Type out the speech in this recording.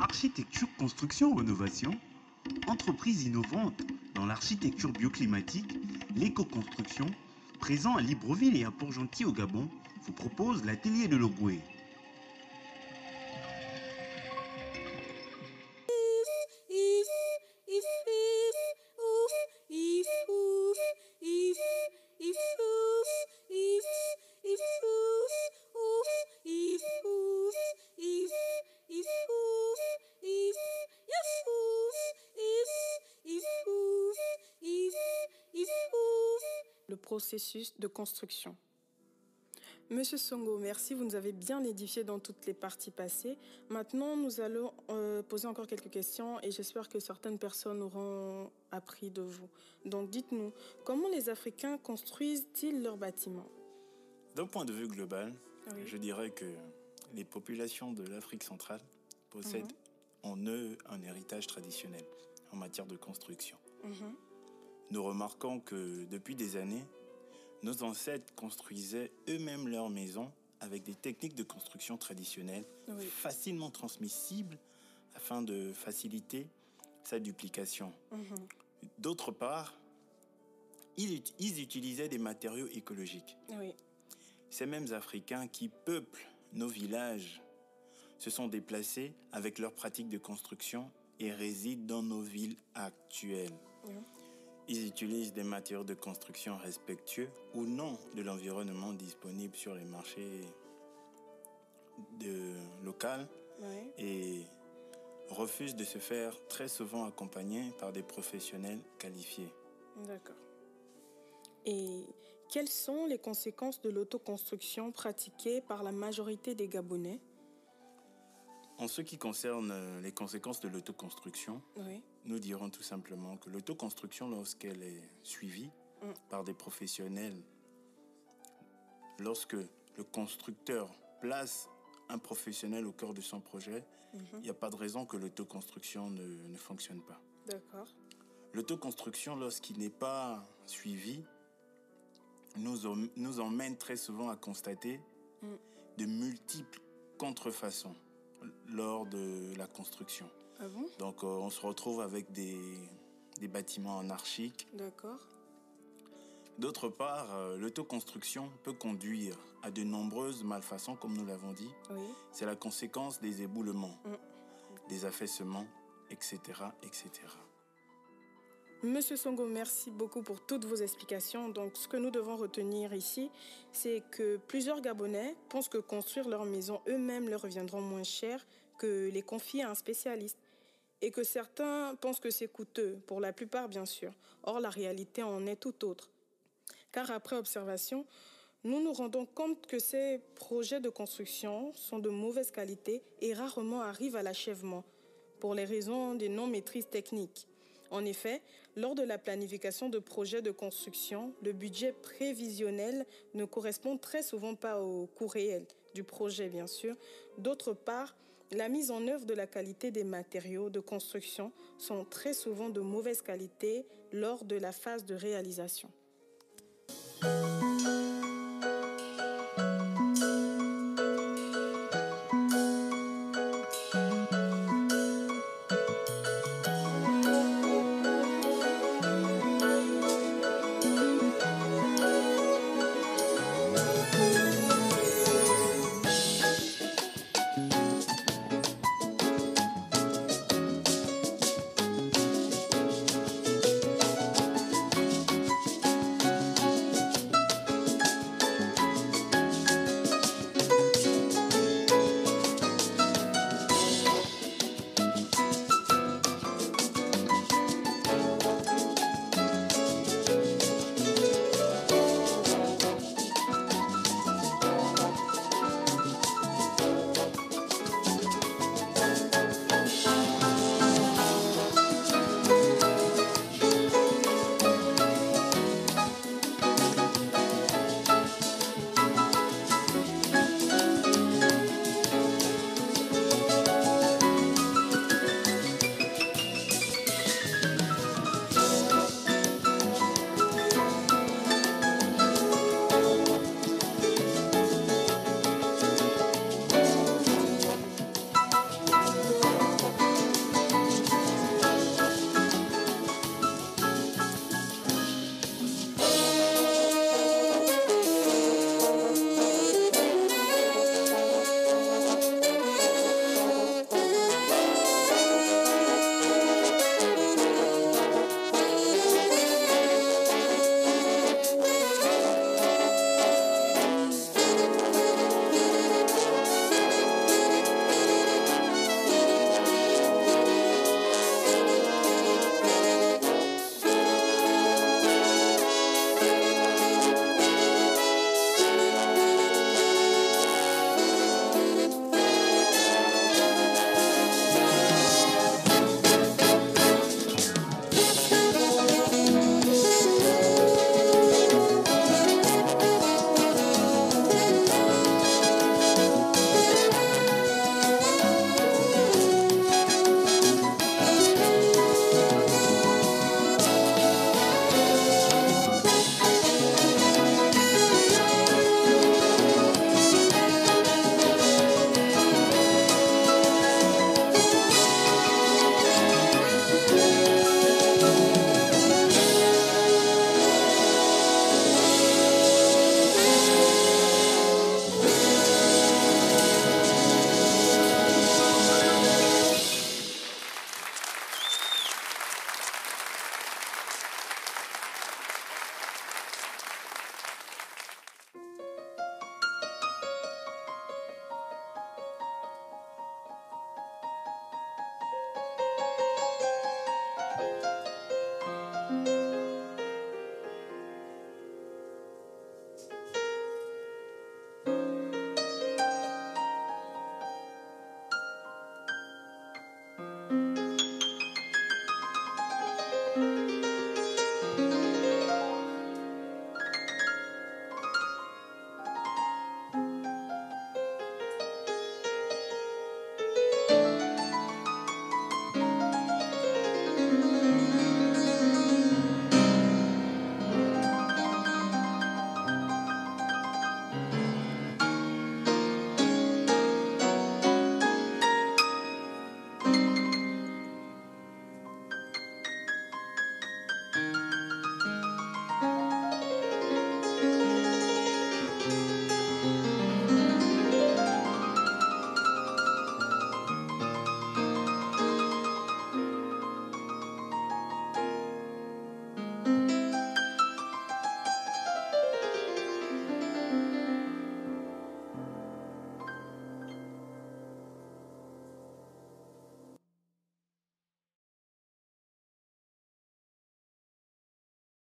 Architecture, construction, rénovation, entreprise innovante dans l'architecture bioclimatique, l'éco-construction, présent à Libreville et à Port-Gentil au Gabon, vous propose l'atelier de Logoué. Processus de construction. Monsieur Songo, merci, vous nous avez bien édifié dans toutes les parties passées. Maintenant, nous allons euh, poser encore quelques questions et j'espère que certaines personnes auront appris de vous. Donc dites-nous, comment les Africains construisent-ils leurs bâtiments? D'un point de vue global, Oui. je dirais que les populations de l'Afrique centrale possèdent en eux un héritage traditionnel en matière de construction. Mhm. Nous remarquons que depuis des années, nos ancêtres construisaient eux-mêmes leurs maisons avec des techniques de construction traditionnelles Oui. facilement transmissibles afin de faciliter sa duplication. Mhm. D'autre part, ils, ut- ils utilisaient des matériaux écologiques. Oui, Ces mêmes Africains qui peuplent nos villages se sont déplacés avec leurs pratiques de construction et résident dans nos villes actuelles. Ils utilisent des matériaux de construction respectueux ou non de l'environnement disponible sur les marchés de local et refusent de se faire très souvent accompagner par des professionnels qualifiés. D'accord. Et quelles sont les conséquences de l'autoconstruction pratiquée par la majorité des Gabonais? En ce qui concerne euh, les conséquences de l'autoconstruction, Oui. nous dirons tout simplement que l'autoconstruction, lorsqu'elle est suivie Mm. par des professionnels, lorsque le constructeur place un professionnel au cœur de son projet, il Mhm. n'y a pas de raison que l'autoconstruction ne, ne fonctionne pas. D'accord. L'autoconstruction, lorsqu'il n'est pas suivi, nous, nous emmène très souvent à constater Mm. de multiples contrefaçons lors de la construction. Ah bon? Donc euh, on se retrouve avec des, des bâtiments anarchiques. D'accord. D'autre part, euh, l'autoconstruction peut conduire à de nombreuses malfaçons, comme nous l'avons dit. Oui. C'est la conséquence des éboulements, Mm. des affaissements, etc. etc. Monsieur Songo, merci beaucoup pour toutes vos explications. Donc, ce que nous devons retenir ici, c'est que plusieurs Gabonais pensent que construire leur maison eux-mêmes leur reviendront moins cher que les confier à un spécialiste. Et que certains pensent que c'est coûteux, pour la plupart bien sûr. Or, la réalité en est tout autre. Car après observation, nous nous rendons compte que ces projets de construction sont de mauvaise qualité et rarement arrivent à l'achèvement, pour les raisons des non-maîtrises techniques. En effet, lors de la planification de projets de construction, le budget prévisionnel ne correspond très souvent pas au coût réel du projet, bien sûr. D'autre part, la mise en œuvre de la qualité des matériaux de construction sont très souvent de mauvaise qualité lors de la phase de réalisation.